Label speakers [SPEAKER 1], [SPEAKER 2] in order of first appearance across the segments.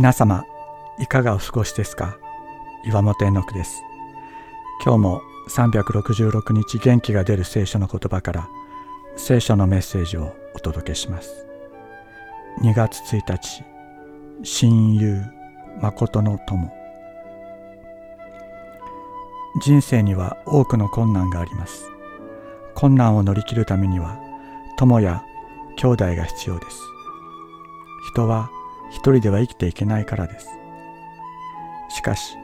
[SPEAKER 1] 皆様いかがお過ごしですか？岩本絵の句です。今日も366日元気が出る聖書の言葉から聖書のメッセージをお届けします。2月1日親友誠の友。人生には多くの困難があります。困難を乗り切るためには友や兄弟が必要です。人は一人では生きていけないからです。しかし、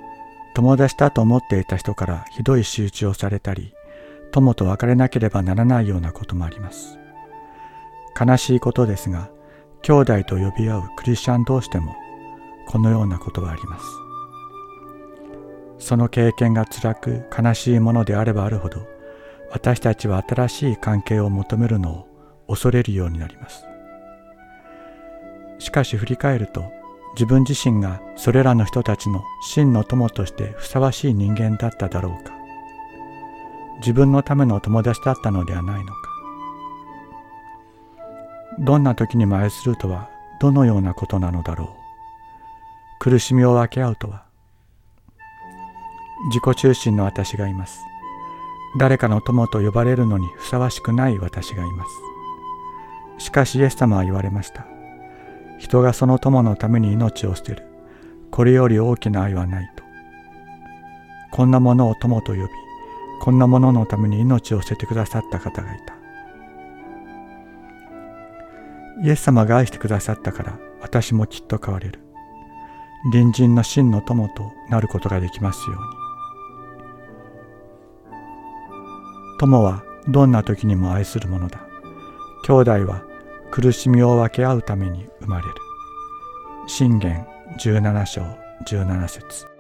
[SPEAKER 1] 友達だと思っていた人からひどい仕打ちをされたり、友と別れなければならないようなこともあります。悲しいことですが、兄弟と呼び合うクリスチャン同士でも、このようなことはあります。その経験が辛く悲しいものであればあるほど、私たちは新しい関係を求めるのを恐れるようになります。しかし振り返ると自分自身がそれらの人たちの真の友としてふさわしい人間だっただろうか。自分のための友達だったのではないのか。どんな時にも愛するとはどのようなことなのだろう。苦しみを分け合うとは自己中心の私がいます。誰かの友と呼ばれるのにふさわしくない私がいます。しかしイエス様は言われました。人がその友のために命を捨てる。これより大きな愛はないと。こんなものを友と呼び、こんなもののために命を捨ててくださった方がいた。イエス様が愛してくださったから私もきっと変われる。隣人の真の友となることができますように。友はどんな時にも愛するものだ。兄弟は苦しみを分け合うために生まれる。信玄17章17節